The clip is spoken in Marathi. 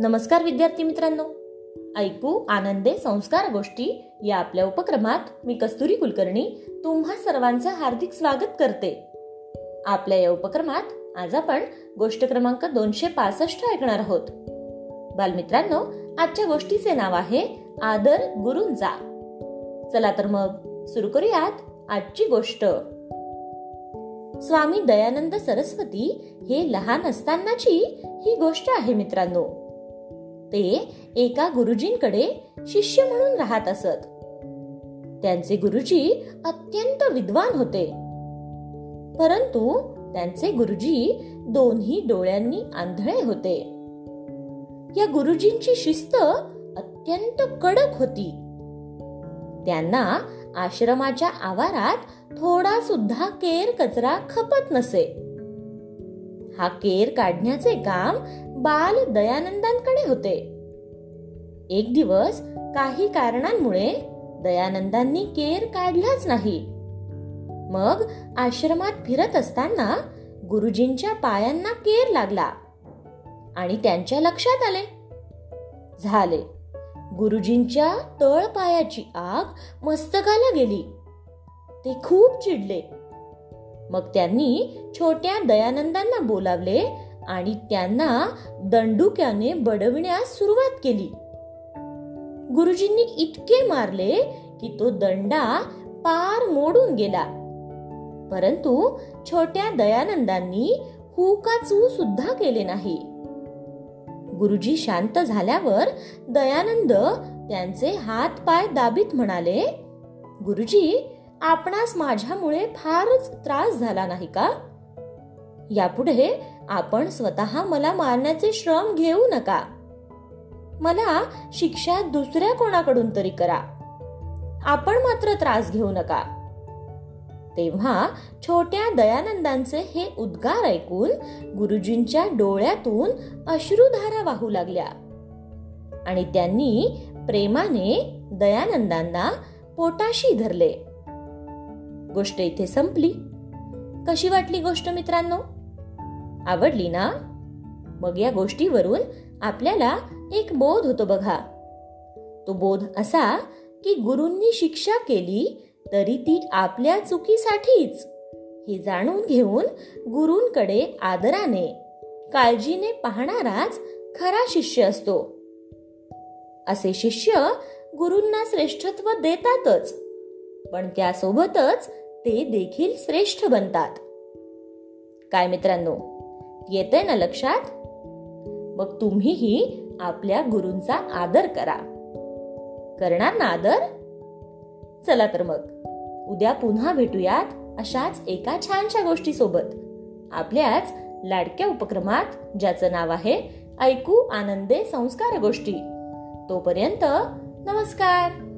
नमस्कार विद्यार्थी मित्रांनो. ऐकू आनंदे संस्कार गोष्टी या आपल्या उपक्रमात मी कस्तुरी कुलकर्णी तुम्हा सर्वांचं हार्दिक स्वागत करते. आपल्या या उपक्रमात आज आपण गोष्ट क्रमांक दोनशे पासष्ट ऐकणार आहोत. बालमित्रांनो आजच्या गोष्टीचे नाव आहे आदर गुरुंचा. चला तर मग सुरू करूयात आजची गोष्ट. स्वामी दयानंद सरस्वती हे लहान असतानाची ही गोष्ट आहे मित्रांनो. ते एका गुरुजींकडे शिष्य म्हणून राहत असत. त्यांचे गुरुजी अत्यंत विद्वान होते. परंतु त्यांचे गुरुजी दोन्ही डोळ्यांनी आंधळे होते. या गुरुजींची शिस्त अत्यंत कडक होती. त्यांना आश्रमाच्या आवारात थोडा सुद्धा केर कचरा खपत नसे. हा केर काढण्याचे काम बाल दयानंदांकडे होते. एक दिवस काही कारणांमुळे दयानंदांनी केर काढलाच नाही. मग आश्रमात फिरत असताना गुरुजींच्या पायांना केर लागला आणि त्यांच्या लक्षात आले. झाले. गुरुजींच्या तळपायाची आग मस्तकाला गेली. ते खूप चिडले. मग त्यांनी छोट्या दयानंदांना बोलावले आणि त्यांना दंडुक्याने बडविण्यास सुरुवात केली. गुरुजींनी इतके मारले की तो दंडा पार मोडून गेला. परंतु छोट्या दयानंदांनी हुकाचू सुद्धा केले नाही. गुरुजी शांत झाल्यावर दयानंद त्यांचे हात पाय दाबीत म्हणाले गुरुजी आपणास माझ्यामुळे फारच त्रास झाला नाही का? यापुढे आपण स्वतः मला मारण्याचे श्रम घेऊ नका. मला शिक्षा दुसऱ्या कोणाकडून तरी करा. आपण मात्र त्रास घेऊ नका. तेव्हा छोट्या दयानंदांचे हे उद्गार ऐकून गुरुजींच्या डोळ्यातून अश्रुधारा वाहू लागल्या. आणि त्यांनी प्रेमाने दयानंदांना पोटाशी धरले. गोष्ट इथे संपली. कशी वाटली गोष्ट मित्रांनो? आवडली ना? मग या गोष्टीवरून आपल्याला एक बोध होतो बघा. तो बोध असा की गुरूंनी शिक्षा केली तरी ती आपल्या चुकीसाठीच. हे जाणून घेऊन गुरूंकडे आदराने काळजीने पाहणाराच खरा शिष्य असतो. असे शिष्य गुरूंना श्रेष्ठत्व देतातच पण त्यासोबतच ते देखील श्रेष्ठ बनतात. काय मित्रांनो येते ना लक्षात? मग तुम्हीही आपल्या गुरूंचा आदर करा. करणार ना आदर? चला तर मग उद्या पुन्हा भेटूयात अशाच एका छानशा गोष्टी सोबत आपल्याच लाडक्या उपक्रमात ज्याचं नाव आहे ऐकू आनंदे संस्कार गोष्टी. तोपर्यंत नमस्कार!